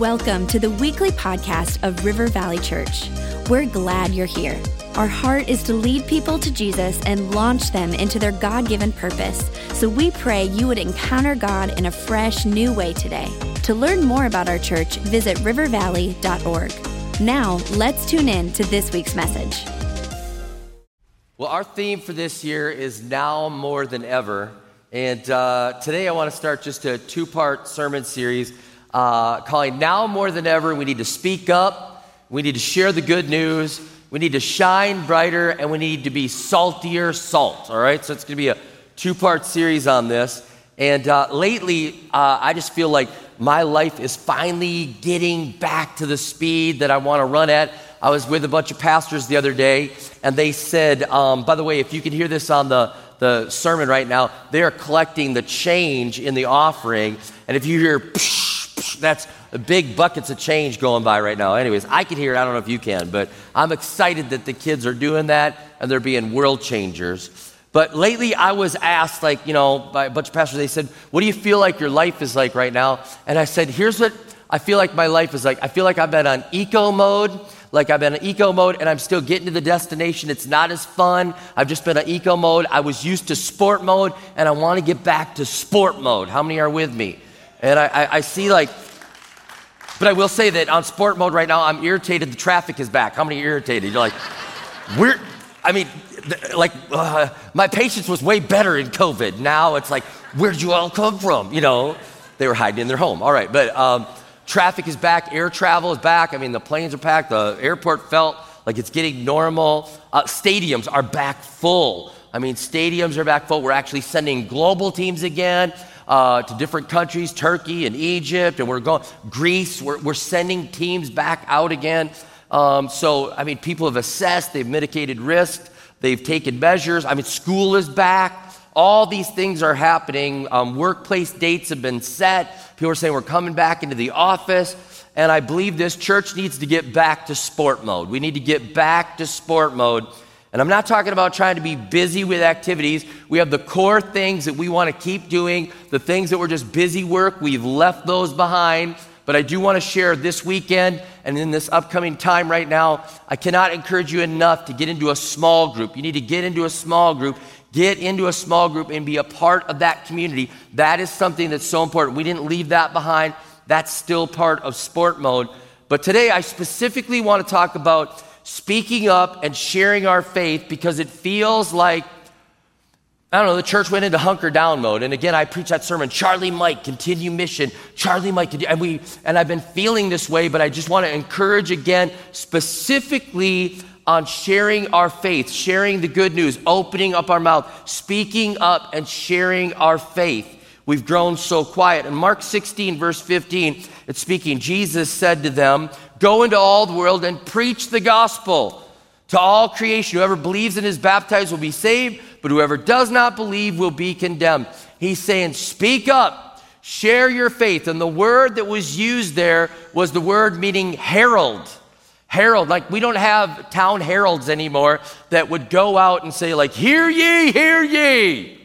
Welcome to the weekly podcast of River Valley Church. We're glad you're here. Our heart is to lead people to Jesus and launch them into their God given purpose. So we pray you would encounter God in a fresh, new way today. To learn more about our church, visit rivervalley.org. Now, let's tune in to this week's message. Well, our theme for this year is now more than ever. And uh, today I want to start just a two part sermon series uh, calling Now More Than Ever. We need to speak up, we need to share the good news, we need to shine brighter, and we need to be saltier salt. All right? So it's going to be a two part series on this. And uh, lately, uh, I just feel like my life is finally getting back to the speed that I want to run at. I was with a bunch of pastors the other day, and they said, um, by the way, if you can hear this on the, the sermon right now, they are collecting the change in the offering. And if you hear, psh, that's big buckets of change going by right now. Anyways, I can hear it. I don't know if you can, but I'm excited that the kids are doing that and they're being world changers. But lately, I was asked, like, you know, by a bunch of pastors, they said, What do you feel like your life is like right now? And I said, Here's what I feel like my life is like. I feel like I've been on eco mode, like I've been in eco mode and I'm still getting to the destination. It's not as fun. I've just been in eco mode. I was used to sport mode and I want to get back to sport mode. How many are with me? And I, I, I see like, but I will say that on sport mode right now, I'm irritated. The traffic is back. How many are irritated? You're like, we're, I mean, like, uh, my patience was way better in COVID. Now it's like, where'd you all come from? You know, they were hiding in their home. All right, but um, traffic is back. Air travel is back. I mean, the planes are packed. The airport felt like it's getting normal. Uh, stadiums are back full. I mean, stadiums are back full. We're actually sending global teams again uh, to different countries, Turkey and Egypt, and we're going, Greece, we're, we're sending teams back out again. Um, so, I mean, people have assessed, they've mitigated risk, they've taken measures. I mean, school is back. All these things are happening. Um, workplace dates have been set. People are saying we're coming back into the office. And I believe this church needs to get back to sport mode. We need to get back to sport mode and I'm not talking about trying to be busy with activities. We have the core things that we want to keep doing, the things that were just busy work, we've left those behind. But I do want to share this weekend and in this upcoming time right now, I cannot encourage you enough to get into a small group. You need to get into a small group. Get into a small group and be a part of that community. That is something that's so important. We didn't leave that behind. That's still part of sport mode. But today I specifically want to talk about speaking up and sharing our faith because it feels like, I don't know, the church went into hunker down mode. And again, I preach that sermon, Charlie Mike, continue mission. Charlie Mike, continue. And, we, and I've been feeling this way, but I just want to encourage again, specifically on sharing our faith, sharing the good news, opening up our mouth, speaking up and sharing our faith. We've grown so quiet. In Mark 16, verse 15, it's speaking, Jesus said to them, Go into all the world and preach the gospel to all creation. Whoever believes and is baptized will be saved, but whoever does not believe will be condemned. He's saying, Speak up, share your faith. And the word that was used there was the word meaning herald. Herald, like we don't have town heralds anymore that would go out and say, like, hear ye, hear ye.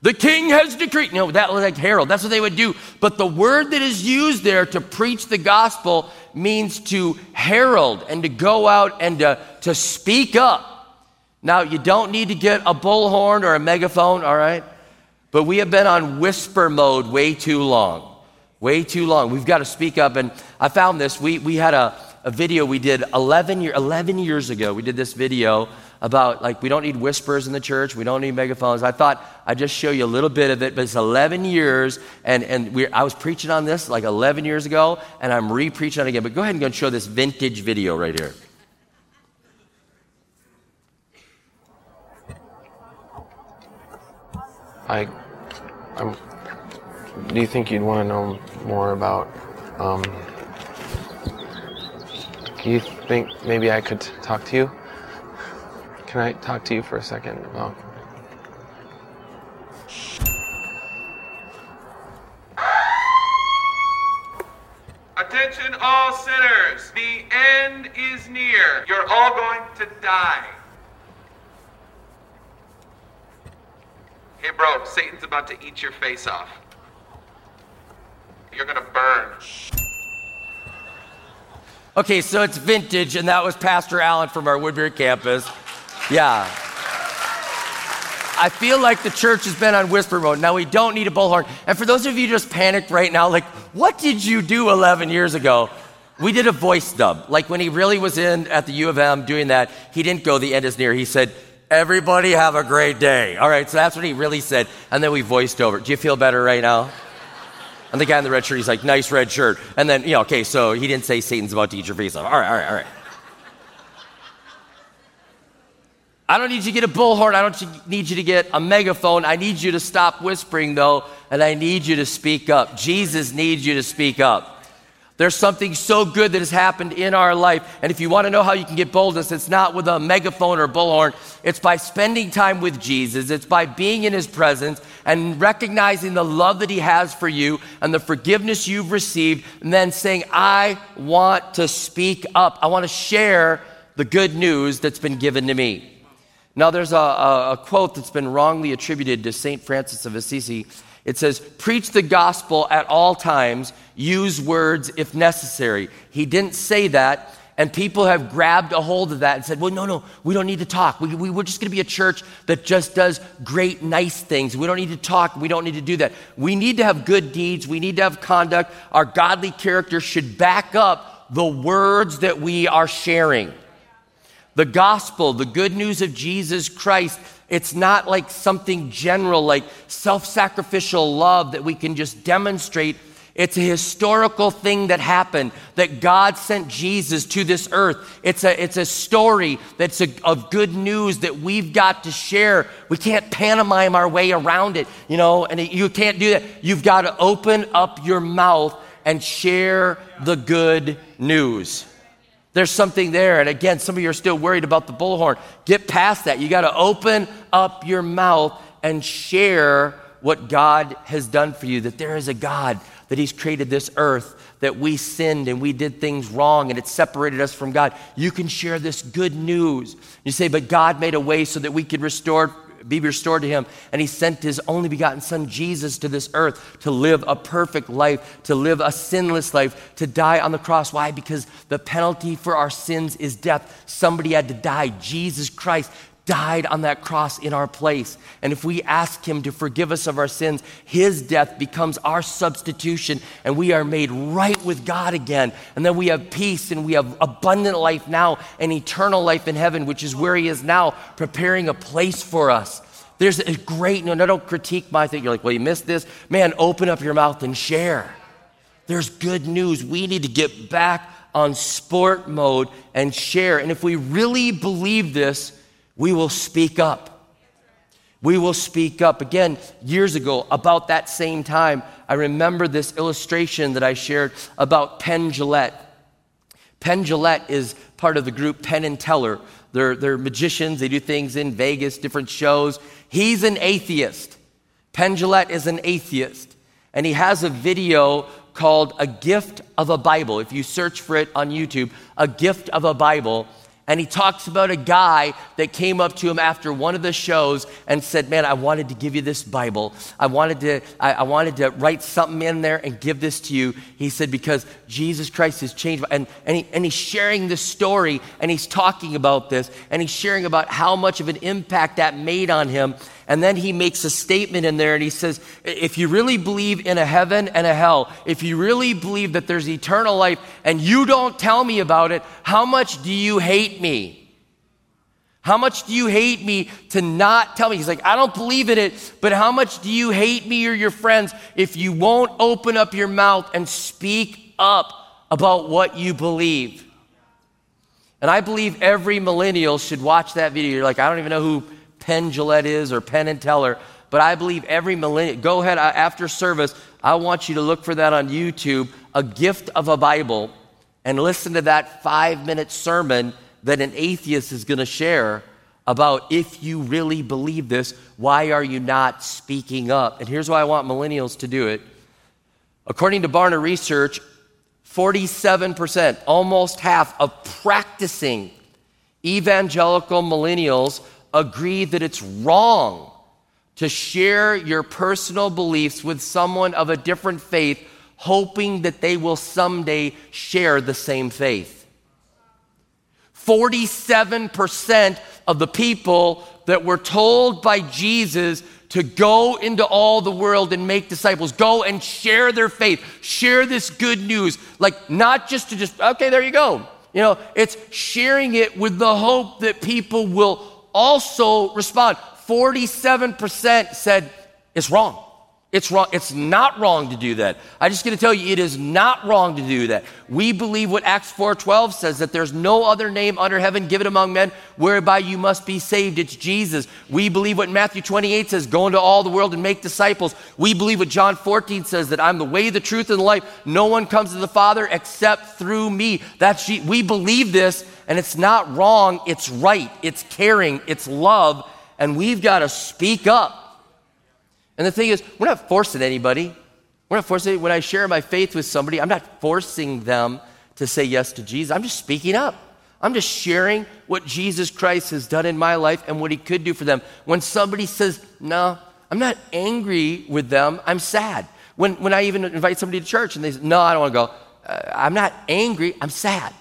The king has decreed. No, that was like herald. That's what they would do. But the word that is used there to preach the gospel means to herald and to go out and to, to speak up. Now, you don't need to get a bullhorn or a megaphone, all right? But we have been on whisper mode way too long. Way too long. We've got to speak up. And I found this. We, we had a, a video we did 11, year, 11 years ago. We did this video about like we don't need whispers in the church, we don't need megaphones. I thought I'd just show you a little bit of it, but it's 11 years, and, and we, I was preaching on this like 11 years ago, and I'm re preaching on it again. But go ahead and go and show this vintage video right here. I, I'm, do you think you'd want to know more about? Um, do you think maybe I could talk to you? Can I talk to you for a second? Oh. Attention, all sinners. The end is near. You're all going to die. Hey, bro, Satan's about to eat your face off. You're going to burn. Okay, so it's vintage, and that was Pastor Allen from our Woodbury campus. Yeah. I feel like the church has been on whisper mode. Now we don't need a bullhorn. And for those of you just panicked right now, like, what did you do 11 years ago? We did a voice dub. Like when he really was in at the U of M doing that, he didn't go, the end is near. He said, Everybody have a great day. All right, so that's what he really said. And then we voiced over. Do you feel better right now? And the guy in the red shirt, he's like, nice red shirt. And then, you know, okay, so he didn't say Satan's about to eat your face off. All right, all right, all right. I don't need you to get a bullhorn. I don't need you to get a megaphone. I need you to stop whispering, though, and I need you to speak up. Jesus needs you to speak up. There's something so good that has happened in our life. And if you want to know how you can get boldness, it's not with a megaphone or bullhorn. It's by spending time with Jesus. It's by being in his presence and recognizing the love that he has for you and the forgiveness you've received, and then saying, I want to speak up. I want to share the good news that's been given to me. Now, there's a, a, a quote that's been wrongly attributed to St. Francis of Assisi. It says, Preach the gospel at all times, use words if necessary. He didn't say that, and people have grabbed a hold of that and said, Well, no, no, we don't need to talk. We, we, we're just going to be a church that just does great, nice things. We don't need to talk. We don't need to do that. We need to have good deeds. We need to have conduct. Our godly character should back up the words that we are sharing. The gospel, the good news of Jesus Christ, it's not like something general, like self sacrificial love that we can just demonstrate. It's a historical thing that happened, that God sent Jesus to this earth. It's a, it's a story that's a, of good news that we've got to share. We can't pantomime our way around it, you know, and you can't do that. You've got to open up your mouth and share the good news. There's something there. And again, some of you are still worried about the bullhorn. Get past that. You got to open up your mouth and share what God has done for you, that there is a God, that He's created this earth, that we sinned and we did things wrong and it separated us from God. You can share this good news. You say, but God made a way so that we could restore be restored to him. And he sent his only begotten son, Jesus, to this earth to live a perfect life, to live a sinless life, to die on the cross. Why? Because the penalty for our sins is death. Somebody had to die. Jesus Christ died on that cross in our place. And if we ask Him to forgive us of our sins, His death becomes our substitution, and we are made right with God again. And then we have peace and we have abundant life now and eternal life in heaven, which is where He is now, preparing a place for us. There's a great, no, no, don't critique my thing. You're like, well, you missed this. Man, open up your mouth and share. There's good news. We need to get back on sport mode and share. And if we really believe this, we will speak up. We will speak up. Again, years ago, about that same time, I remember this illustration that I shared about Penn Jillette. Penn Jillette is part of the group Penn and Teller. They're, they're magicians, they do things in Vegas, different shows. He's an atheist. Penn Jillette is an atheist. And he has a video called A Gift of a Bible. If you search for it on YouTube, A Gift of a Bible, and he talks about a guy that came up to him after one of the shows and said, Man, I wanted to give you this Bible. I wanted to, I, I, wanted to write something in there and give this to you. He said, Because Jesus Christ has changed. And, and, he, and he's sharing this story and he's talking about this and he's sharing about how much of an impact that made on him. And then he makes a statement in there and he says, if you really believe in a heaven and a hell, if you really believe that there's eternal life and you don't tell me about it, how much do you hate me? How much do you hate me to not tell me? He's like, I don't believe in it, but how much do you hate me or your friends if you won't open up your mouth and speak up about what you believe? And I believe every millennial should watch that video. You're like, I don't even know who Penn Jillette is or Penn and Teller, but I believe every millennial, go ahead after service, I want you to look for that on YouTube, a gift of a Bible, and listen to that five minute sermon that an atheist is going to share about if you really believe this, why are you not speaking up? And here's why I want millennials to do it. According to Barna Research, 47%, almost half of practicing evangelical millennials agree that it's wrong to share your personal beliefs with someone of a different faith, hoping that they will someday share the same faith. 47% of the people that were told by Jesus to go into all the world and make disciples, go and share their faith, share this good news. Like, not just to just, okay, there you go. You know, it's sharing it with the hope that people will also respond. 47% said it's wrong. It's wrong. It's not wrong to do that. I just going to tell you, it is not wrong to do that. We believe what Acts 4:12 says that there's no other name under heaven given among men whereby you must be saved. It's Jesus. We believe what Matthew 28 says, go into all the world and make disciples. We believe what John 14 says that I'm the way, the truth, and the life. No one comes to the Father except through me. That's we believe this, and it's not wrong. It's right. It's caring. It's love, and we've got to speak up and the thing is, we're not forcing anybody. We're not forcing, when I share my faith with somebody, I'm not forcing them to say yes to Jesus. I'm just speaking up. I'm just sharing what Jesus Christ has done in my life and what he could do for them. When somebody says, no, I'm not angry with them, I'm sad. When, when I even invite somebody to church and they say, no, I don't want to go, uh, I'm not angry, I'm sad.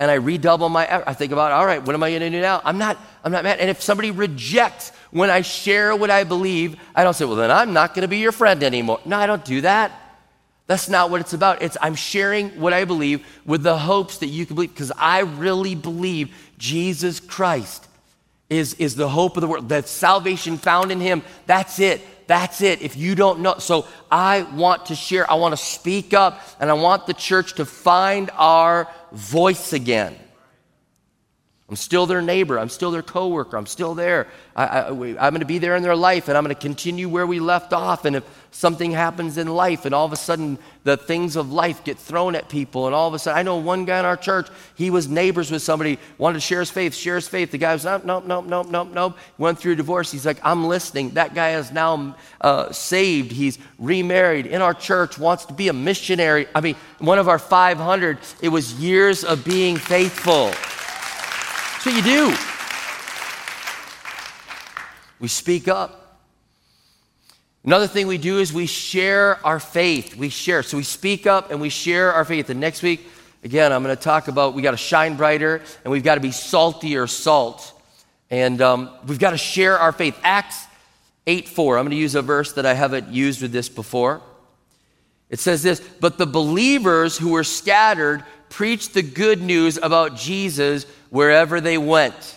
And I redouble my effort. I think about, all right, what am I going to do now? I'm not, I'm not mad. And if somebody rejects when I share what I believe, I don't say, well, then I'm not going to be your friend anymore. No, I don't do that. That's not what it's about. It's I'm sharing what I believe with the hopes that you can believe because I really believe Jesus Christ is, is the hope of the world. That salvation found in him, that's it. That's it. If you don't know, so I want to share, I want to speak up, and I want the church to find our voice again. I'm still their neighbor. I'm still their coworker. I'm still there. I, am going to be there in their life, and I'm going to continue where we left off. And if something happens in life, and all of a sudden the things of life get thrown at people, and all of a sudden, I know one guy in our church, he was neighbors with somebody, wanted to share his faith, share his faith. The guy was, nope, nope, nope, nope, nope, nope. Went through divorce. He's like, I'm listening. That guy is now uh, saved. He's remarried in our church, wants to be a missionary. I mean, one of our 500, it was years of being faithful. That's what you do. We speak up. Another thing we do is we share our faith. We share. So we speak up and we share our faith. And next week, again, I'm going to talk about we got to shine brighter and we've got to be saltier salt. And um, we've got to share our faith. Acts 8 4. I'm going to use a verse that I haven't used with this before. It says this But the believers who were scattered preached the good news about Jesus wherever they went.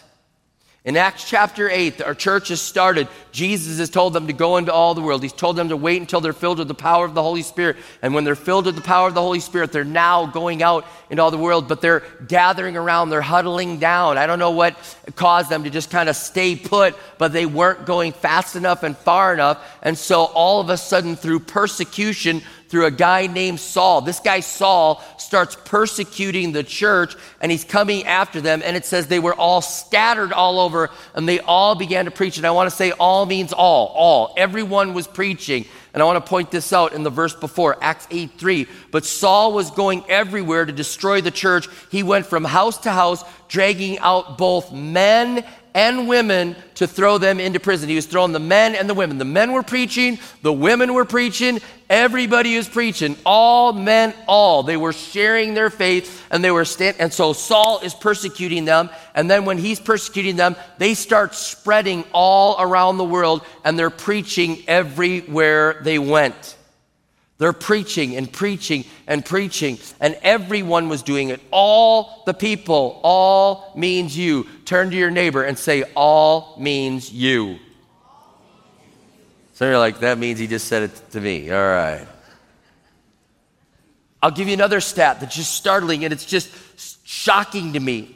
In Acts chapter 8, our church has started. Jesus has told them to go into all the world. He's told them to wait until they're filled with the power of the Holy Spirit. And when they're filled with the power of the Holy Spirit, they're now going out into all the world, but they're gathering around, they're huddling down. I don't know what caused them to just kind of stay put, but they weren't going fast enough and far enough. And so all of a sudden, through persecution, through a guy named Saul. This guy, Saul, starts persecuting the church and he's coming after them. And it says they were all scattered all over and they all began to preach. And I want to say all means all, all. Everyone was preaching. And I want to point this out in the verse before, Acts 8 3. But Saul was going everywhere to destroy the church. He went from house to house, dragging out both men and women to throw them into prison. He was throwing the men and the women. The men were preaching, the women were preaching, everybody was preaching. All men, all. They were sharing their faith and they were stand and so Saul is persecuting them. And then when he's persecuting them, they start spreading all around the world and they're preaching everywhere they went. They're preaching and preaching and preaching, and everyone was doing it. All the people, all means you. Turn to your neighbor and say, All means you. So you're like, That means he just said it to me. All right. I'll give you another stat that's just startling and it's just shocking to me.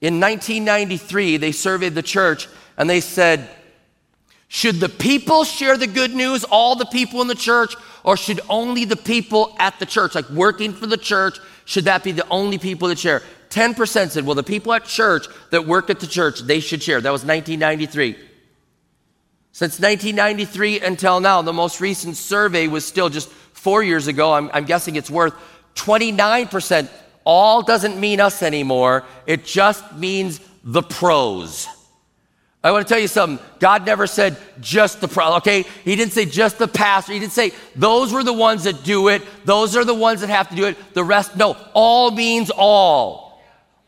In 1993, they surveyed the church and they said, should the people share the good news, all the people in the church, or should only the people at the church, like working for the church, should that be the only people that share? 10% said, well, the people at church that work at the church, they should share. That was 1993. Since 1993 until now, the most recent survey was still just four years ago. I'm, I'm guessing it's worth 29%. All doesn't mean us anymore, it just means the pros. I want to tell you something. God never said just the pro, okay? He didn't say just the pastor. He didn't say those were the ones that do it. Those are the ones that have to do it. The rest, no. All means all.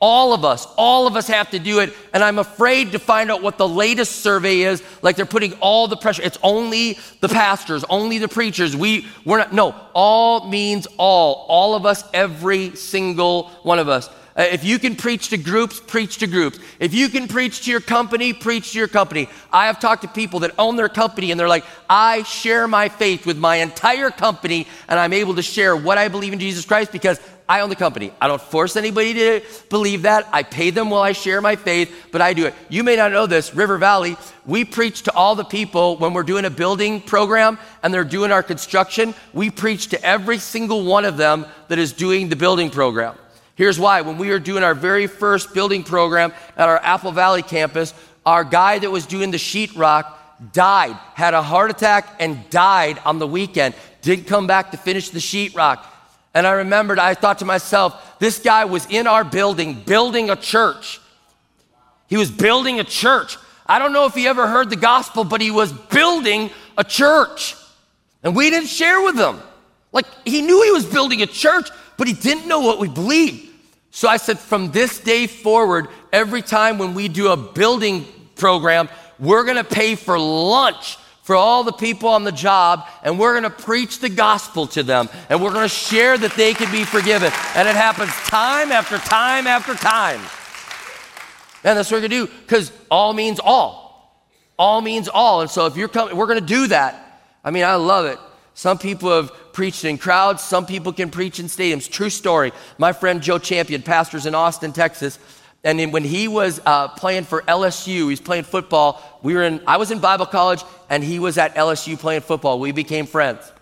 All of us, all of us have to do it. And I'm afraid to find out what the latest survey is. Like they're putting all the pressure. It's only the pastors, only the preachers. We, we're not, no, all means all. All of us, every single one of us. Uh, if you can preach to groups, preach to groups. If you can preach to your company, preach to your company. I have talked to people that own their company and they're like, I share my faith with my entire company and I'm able to share what I believe in Jesus Christ because I own the company. I don't force anybody to believe that. I pay them while I share my faith, but I do it. You may not know this, River Valley, we preach to all the people when we're doing a building program and they're doing our construction. We preach to every single one of them that is doing the building program. Here's why. When we were doing our very first building program at our Apple Valley campus, our guy that was doing the sheetrock died, had a heart attack, and died on the weekend. Didn't come back to finish the sheetrock. And I remembered, I thought to myself, this guy was in our building building a church. He was building a church. I don't know if he ever heard the gospel, but he was building a church. And we didn't share with him. Like, he knew he was building a church, but he didn't know what we believed. So I said, from this day forward, every time when we do a building program, we're gonna pay for lunch for all the people on the job, and we're gonna preach the gospel to them, and we're gonna share that they can be forgiven. And it happens time after time after time. And that's what we're gonna do, because all means all. All means all. And so if you're coming, we're gonna do that. I mean, I love it. Some people have preached in crowds, some people can preach in stadiums. True story. My friend Joe Champion, pastors in Austin, Texas, and when he was uh, playing for LSU, he's playing football. We were in, I was in Bible college, and he was at LSU playing football. We became friends.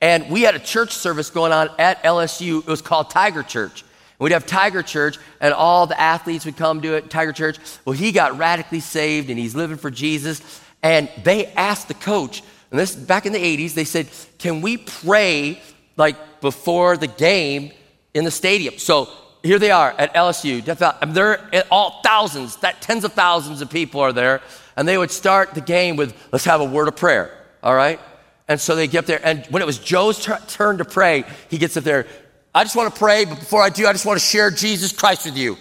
And we had a church service going on at LSU. It was called Tiger Church. We'd have Tiger Church, and all the athletes would come to it, Tiger Church. Well, he got radically saved, and he's living for Jesus. And they asked the coach, and this back in the 80s, they said, Can we pray like before the game in the stadium? So here they are at LSU. They're all thousands, that tens of thousands of people are there, and they would start the game with, "Let's have a word of prayer." All right, and so they get up there, and when it was Joe's t- turn to pray, he gets up there. I just want to pray, but before I do, I just want to share Jesus Christ with you.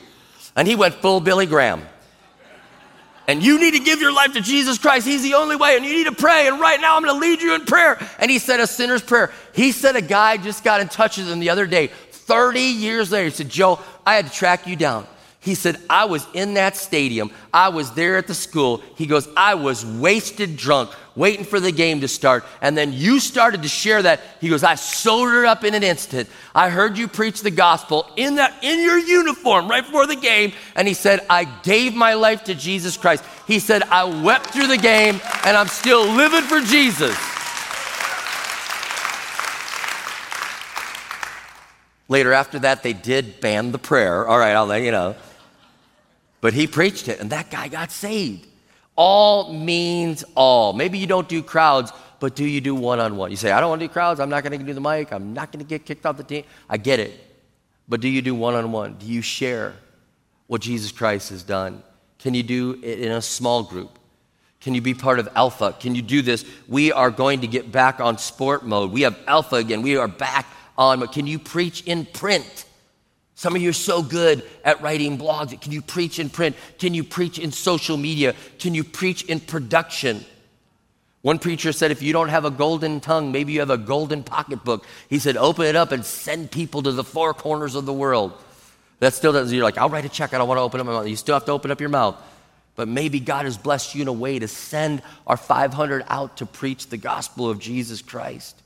And he went full Billy Graham. And you need to give your life to Jesus Christ. He's the only way. And you need to pray. And right now, I'm going to lead you in prayer. And he said a sinner's prayer. He said a guy just got in touch with him the other day 30 years later, he said, Joe, I had to track you down. He said, I was in that stadium. I was there at the school. He goes, I was wasted drunk, waiting for the game to start. And then you started to share that. He goes, I sobered up in an instant. I heard you preach the gospel in that, in your uniform right before the game. And he said, I gave my life to Jesus Christ. He said, I wept through the game and I'm still living for Jesus. Later, after that, they did ban the prayer. All right, I'll let you know. But he preached it, and that guy got saved. All means all. Maybe you don't do crowds, but do you do one on one? You say, I don't want to do crowds. I'm not going to do the mic. I'm not going to get kicked off the team. I get it. But do you do one on one? Do you share what Jesus Christ has done? Can you do it in a small group? Can you be part of Alpha? Can you do this? We are going to get back on sport mode. We have Alpha again. We are back on, can you preach in print? Some of you are so good at writing blogs. Can you preach in print? Can you preach in social media? Can you preach in production? One preacher said, if you don't have a golden tongue, maybe you have a golden pocketbook. He said, open it up and send people to the four corners of the world. That still doesn't, you're like, I'll write a check. I don't want to open up my mouth. You still have to open up your mouth. But maybe God has blessed you in a way to send our 500 out to preach the gospel of Jesus Christ.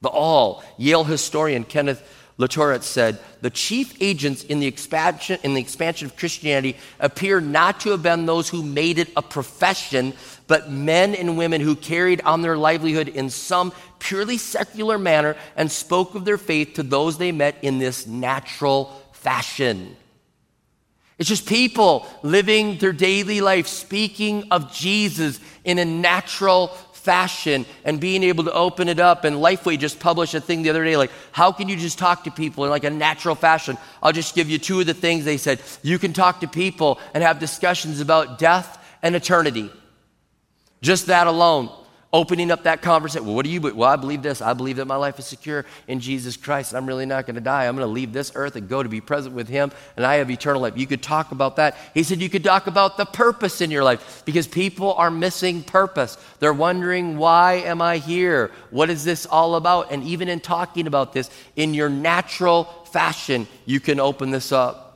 The all. Yale historian Kenneth Latourette said, the chief agents in the, expansion, in the expansion of Christianity appear not to have been those who made it a profession, but men and women who carried on their livelihood in some purely secular manner and spoke of their faith to those they met in this natural fashion. It's just people living their daily life, speaking of Jesus in a natural fashion and being able to open it up. And Lifeway just published a thing the other day like, how can you just talk to people in like a natural fashion? I'll just give you two of the things they said. You can talk to people and have discussions about death and eternity. Just that alone. Opening up that conversation. Well, what do you believe? Well, I believe this. I believe that my life is secure in Jesus Christ. I'm really not going to die. I'm going to leave this earth and go to be present with Him, and I have eternal life. You could talk about that. He said you could talk about the purpose in your life because people are missing purpose. They're wondering, why am I here? What is this all about? And even in talking about this, in your natural fashion, you can open this up.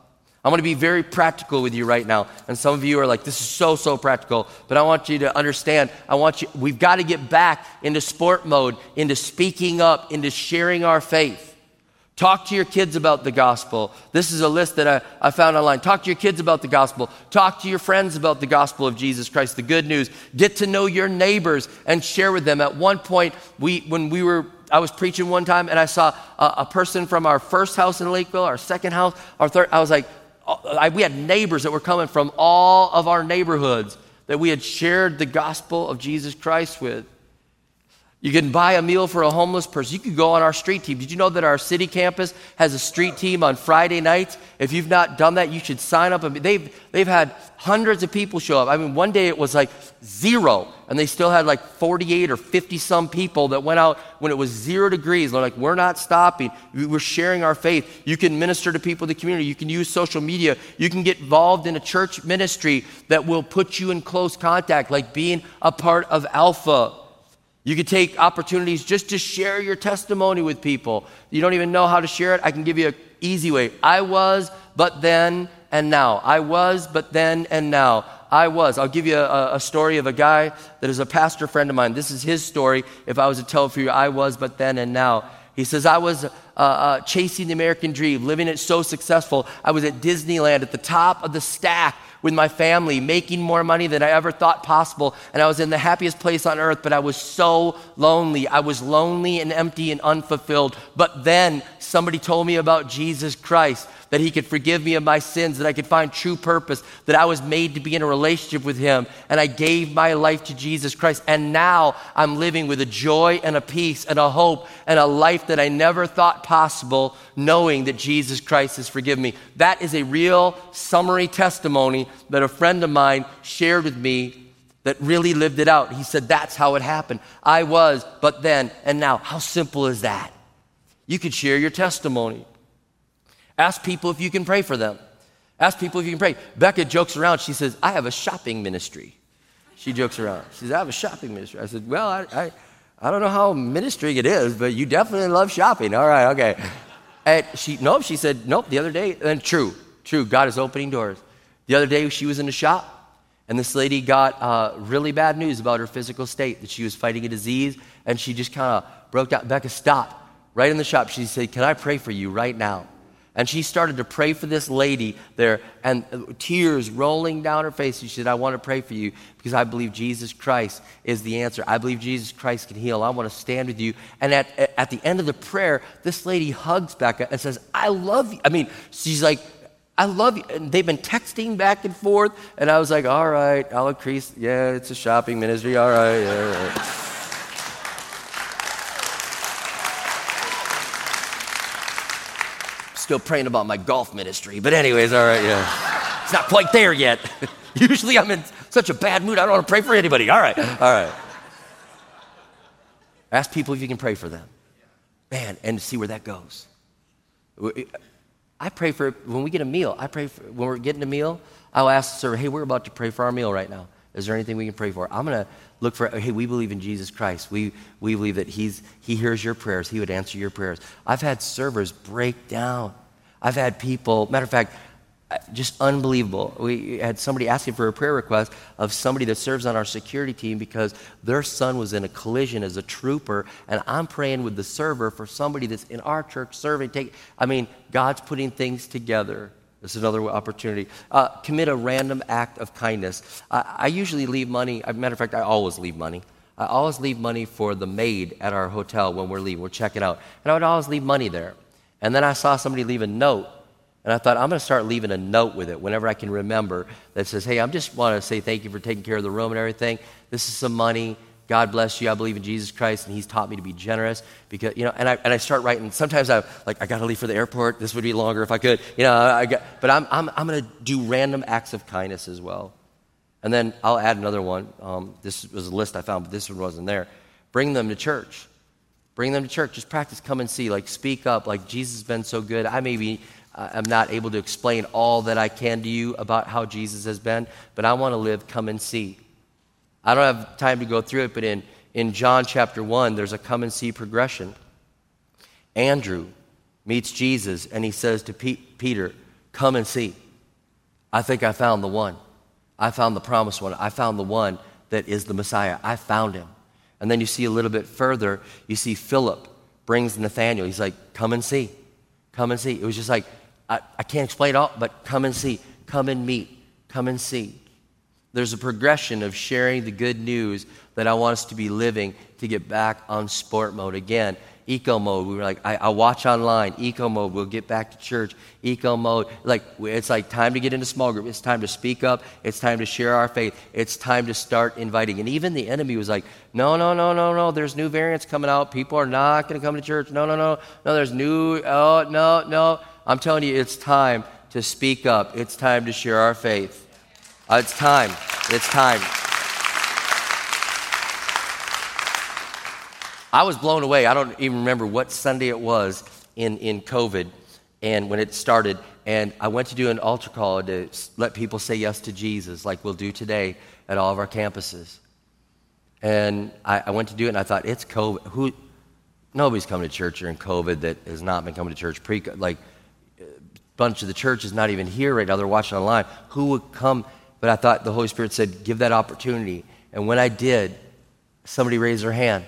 I'm going to be very practical with you right now. And some of you are like, this is so, so practical. But I want you to understand, I want you, we've got to get back into sport mode, into speaking up, into sharing our faith. Talk to your kids about the gospel. This is a list that I, I found online. Talk to your kids about the gospel. Talk to your friends about the gospel of Jesus Christ, the good news. Get to know your neighbors and share with them. At one point, we, when we were I was preaching one time and I saw a, a, person from our first house in Lakeville, our second house, our third. I was like, I, we had neighbors that were coming from all of our neighborhoods that we had shared the gospel of Jesus Christ with. You can buy a meal for a homeless person. You can go on our street team. Did you know that our city campus has a street team on Friday nights? If you've not done that, you should sign up. They've, they've had hundreds of people show up. I mean, one day it was like zero, and they still had like 48 or 50 some people that went out when it was zero degrees. They're like, we're not stopping. We're sharing our faith. You can minister to people in the community. You can use social media. You can get involved in a church ministry that will put you in close contact, like being a part of Alpha. You could take opportunities just to share your testimony with people. You don't even know how to share it. I can give you an easy way. I was, but then and now. I was, but then and now. I was. I'll give you a, a, story of a guy that is a pastor friend of mine. This is his story. If I was to tell for you, I was, but then and now. He says, I was uh, uh, chasing the American dream, living it so successful. I was at Disneyland at the top of the stack with my family, making more money than I ever thought possible. And I was in the happiest place on earth, but I was so lonely. I was lonely and empty and unfulfilled. But then somebody told me about Jesus Christ that He could forgive me of my sins, that I could find true purpose, that I was made to be in a relationship with Him. And I gave my life to Jesus Christ. And now I'm living with a joy and a peace and a hope and a life that I never thought possible, knowing that Jesus Christ has forgiven me. That is a real summary testimony that a friend of mine shared with me that really lived it out. He said, That's how it happened. I was, but then, and now. How simple is that? You could share your testimony. Ask people if you can pray for them. Ask people if you can pray. Becca jokes around. She says, I have a shopping ministry. She jokes around. She says, I have a shopping ministry. I said, Well, I, I, I don't know how ministry it is, but you definitely love shopping. All right, okay. And she, nope, she said, Nope, the other day, and true, true, God is opening doors. The other day, she was in a shop, and this lady got uh, really bad news about her physical state, that she was fighting a disease, and she just kind of broke down. Becca stopped right in the shop. She said, Can I pray for you right now? And she started to pray for this lady there, and tears rolling down her face. She said, I want to pray for you because I believe Jesus Christ is the answer. I believe Jesus Christ can heal. I want to stand with you. And at, at the end of the prayer, this lady hugs Becca and says, I love you. I mean, she's like, I love you. And they've been texting back and forth. And I was like, all right, I'll increase. Yeah, it's a shopping ministry. All right, yeah, all right. Still praying about my golf ministry. But, anyways, all right, yeah. It's not quite there yet. Usually I'm in such a bad mood, I don't want to pray for anybody. All right, all right. Ask people if you can pray for them. Man, and see where that goes. I pray for, when we get a meal, I pray for, when we're getting a meal, I'll ask the server, hey, we're about to pray for our meal right now. Is there anything we can pray for? I'm to look for, hey, we believe in Jesus Christ. We, we believe that he's, He hears your prayers, He would answer your prayers. I've had servers break down. I've had people, matter of fact, just unbelievable. We had somebody asking for a prayer request of somebody that serves on our security team because their son was in a collision as a trooper, and I'm praying with the server for somebody that's in our church serving. Take, I mean, God's putting things together. This is another opportunity. Uh, commit a random act of kindness. I, I usually leave money. As a matter of fact, I always leave money. I always leave money for the maid at our hotel when we're leaving. We're checking out. And I would always leave money there. And then I saw somebody leave a note. And I thought, I'm going to start leaving a note with it whenever I can remember that says, hey, I just want to say thank you for taking care of the room and everything. This is some money. God bless you. I believe in Jesus Christ, and He's taught me to be generous. Because you know, and I and I start writing. Sometimes I like I got to leave for the airport. This would be longer if I could. You know, I got, but I'm I'm I'm going to do random acts of kindness as well. And then I'll add another one. Um, this was a list I found, but this one wasn't there. Bring them to church. Bring them to church. Just practice come and see. Like speak up. Like Jesus has been so good. I maybe uh, am not able to explain all that I can to you about how Jesus has been, but I want to live come and see. I don't have time to go through it, but in, in John chapter 1, there's a come and see progression. Andrew meets Jesus and he says to Peter, Come and see. I think I found the one. I found the promised one. I found the one that is the Messiah. I found him. And then you see a little bit further, you see Philip brings Nathaniel. He's like, Come and see. Come and see. It was just like, I, I can't explain it all, but come and see. Come and meet. Come and see. There's a progression of sharing the good news that I want us to be living to get back on sport mode again eco mode. We were like, I, I, watch online, eco mode. We'll get back to church, eco mode. Like, it's like time to get into small group. It's time to speak up. It's time to share our faith. It's time to start inviting. And even the enemy was like, no, no, no, no, no. There's new variants coming out. People are not going to come to church. No, no, no. No, there's new, oh, no, no. I'm telling you, it's time to speak up. It's time to share our faith. Uh, it's time. It's time. I was blown away. I don't even remember what Sunday it was in, in COVID and when it started. And I went to do an altar call to let people say yes to Jesus, like we'll do today at all of our campuses. And I, I went to do it, and I thought, it's COVID. Who, nobody's coming to church during COVID that has not been coming to church pre. Like, bunch of the church is not even here right now. They're watching online. Who would come? But I thought the Holy Spirit said, give that opportunity. And when I did, somebody raised their hand.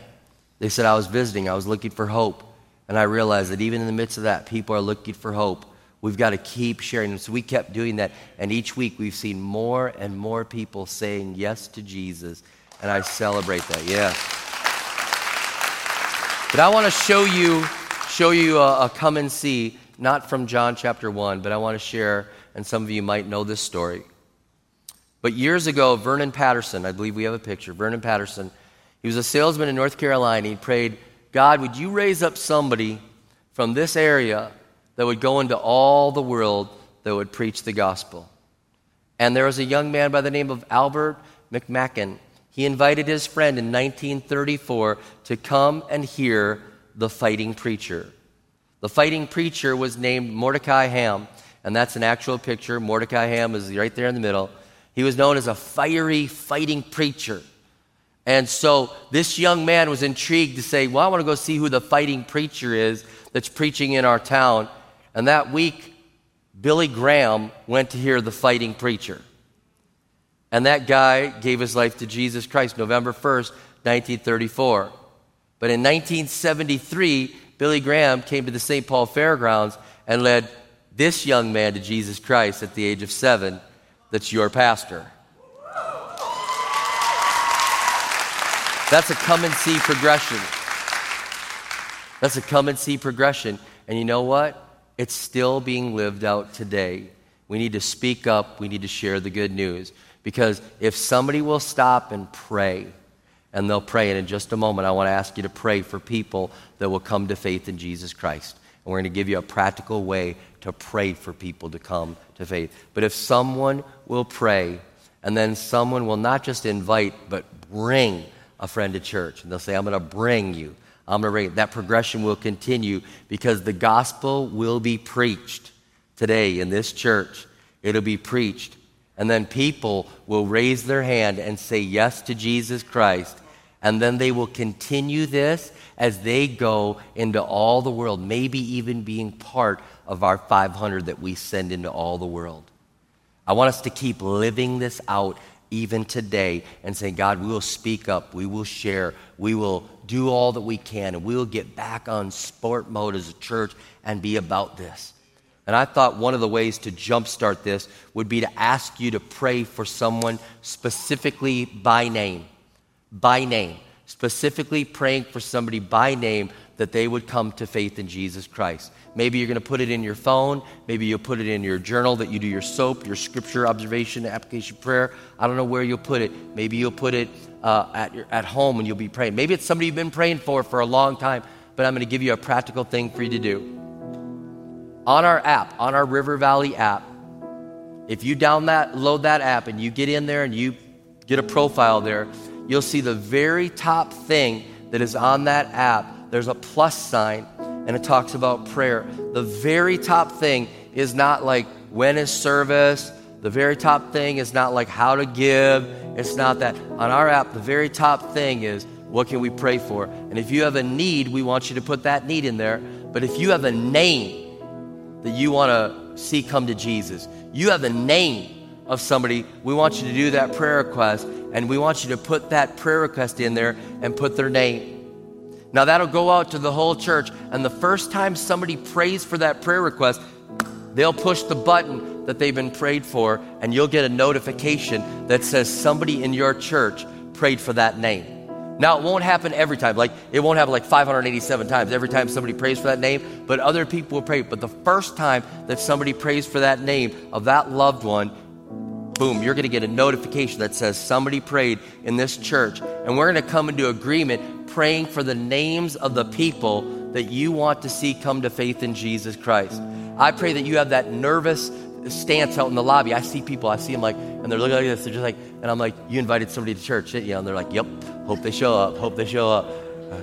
They said, I was visiting, I was looking for hope. And I realized that even in the midst of that, people are looking for hope. We've got to keep sharing. And so we kept doing that. And each week we've seen more and more people saying yes to Jesus. And I celebrate that, yes. But I want to show you, show you a, a come and see, not from John chapter 1, but I want to share, and some of you might know this story. But years ago, Vernon Patterson, I believe we have a picture, Vernon Patterson, he was a salesman in North Carolina. He prayed, God, would you raise up somebody from this area that would go into all the world that would preach the gospel? And there was a young man by the name of Albert McMakin. He invited his friend in 1934 to come and hear the fighting preacher. The fighting preacher was named Mordecai Ham, and that's an actual picture. Mordecai Ham is right there in the middle. He was known as a fiery fighting preacher. And so this young man was intrigued to say, Well, I want to go see who the fighting preacher is that's preaching in our town. And that week, Billy Graham went to hear the fighting preacher. And that guy gave his life to Jesus Christ November 1st, 1934. But in 1973, Billy Graham came to the St. Paul Fairgrounds and led this young man to Jesus Christ at the age of seven, that's your pastor. That's a come and see progression. That's a come and see progression. And you know what? It's still being lived out today. We need to speak up. We need to share the good news. Because if somebody will stop and pray, and they'll pray, and in just a moment, I want to ask you to pray for people that will come to faith in Jesus Christ. And we're going to give you a practical way to pray for people to come to faith. But if someone will pray, and then someone will not just invite, but bring a friend to church. And they'll say, I'm going to bring you. I'm going to bring that progression will continue because the gospel will be preached today in this church. It'll be preached. And then people will raise their hand and say yes to Jesus Christ. And then they will continue this as they go into all the world, maybe even being part of our 500 that we send into all the world. I want us to keep living this out even today and say, God, we will speak up, we will share, we will do all that we can, and we will get back on sport mode as a church and be about this. And I thought one of the ways to jumpstart this would be to ask you to pray for someone specifically by name. By name. Specifically praying for somebody by name that they would come to faith in Jesus Christ. Maybe you're going to put it in your phone. Maybe you'll put it in your journal that you do your soap, your scripture observation, application prayer. I don't know where you'll put it. Maybe you'll put it uh, at, your, at home and you'll be praying. Maybe it's somebody you've been praying for for a long time, but I'm going to give you a practical thing for you to do. On our app, on our River Valley app, if you down that, load that app and you get in there and you get a profile there, you'll see the very top thing that is on that app. There's a plus sign, and it talks about prayer. The very top thing is not like when is service. The very top thing is not like how to give. It's not that. On our app, the very top thing is what can we pray for? And if you have a need, we want you to put that need in there. But if you have a name that you want to see come to Jesus, you have a name of somebody, we want you to do that prayer request and we want you to put that prayer request in there and put their name. Now that'll go out to the whole church, and the first time somebody prays for that prayer request, they'll push the button that they've been prayed for, and you'll get a notification that says somebody in your church prayed for that name. Now, it won't happen every time. Like, it won't happen like 587 times every time somebody prays for that name, but other people will pray. But the first time that somebody prays for that name of that loved one, boom, you're going to get a notification that says somebody prayed in this church. And we're going to come into agreement praying for the names of the people that you want to see come to faith in Jesus Christ. I pray that you have that nervous stance out in the lobby. I see people, I see them like, and they're looking like this. They're just like, and I'm like, you invited somebody to church, didn't you? And they're like, yep, hope they show up, hope they show up.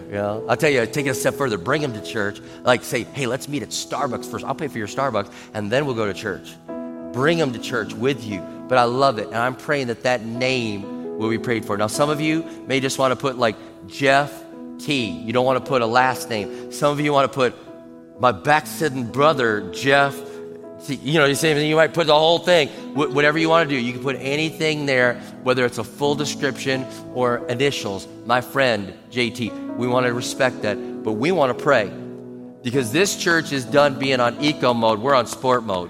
You know, I'll tell you, take it a step further, bring them to church. Like, say, hey, let's meet at Starbucks first. I'll pay for your Starbucks, and then we'll go to church. Bring them to church with you. But I love it, and I'm praying that that name will be prayed for. Now, some of you may just want to put like Jeff T. You don't want to put a last name. Some of you want to put my backslidden brother, Jeff See, you know, you say you might put the whole thing, whatever you want to do. You can put anything there, whether it's a full description or initials. My friend, JT, we want to respect that, but we want to pray because this church is done being on eco mode. We're on sport mode.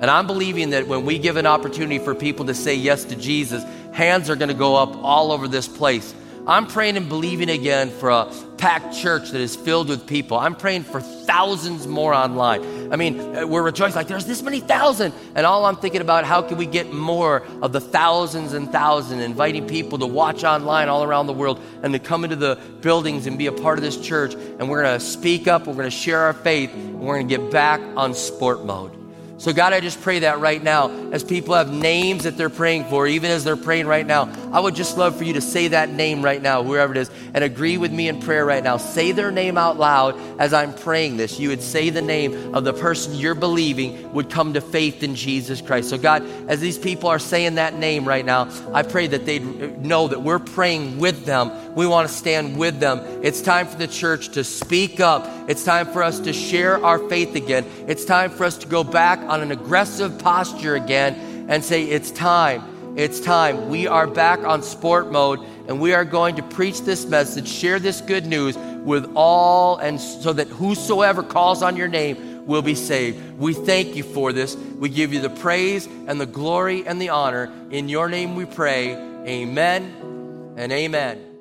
And I'm believing that when we give an opportunity for people to say yes to Jesus, hands are going to go up all over this place. I'm praying and believing again for a packed church that is filled with people. I'm praying for thousands more online. I mean, uh, we're rejoicing like there's this many thousand. And all I'm thinking about how can we get more of the thousands and thousands, inviting people to watch online all around the world and to come into the buildings and be a part of this church. And we're going to speak up, we're going to share our faith, and we're going to get back on sport mode. So, God, I just pray that right now, as people have names that they're praying for, even as they're praying right now, I would just love for you to say that name right now, whoever it is, and agree with me in prayer right now. Say their name out loud as I'm praying this. You would say the name of the person you're believing would come to faith in Jesus Christ. So, God, as these people are saying that name right now, I pray that they'd know that we're praying with them. We want to stand with them. It's time for the church to speak up. It's time for us to share our faith again. It's time for us to go back on an aggressive posture again and say, It's time. It's time. We are back on sport mode and we are going to preach this message, share this good news with all, and so that whosoever calls on your name will be saved. We thank you for this. We give you the praise and the glory and the honor. In your name we pray. Amen and amen.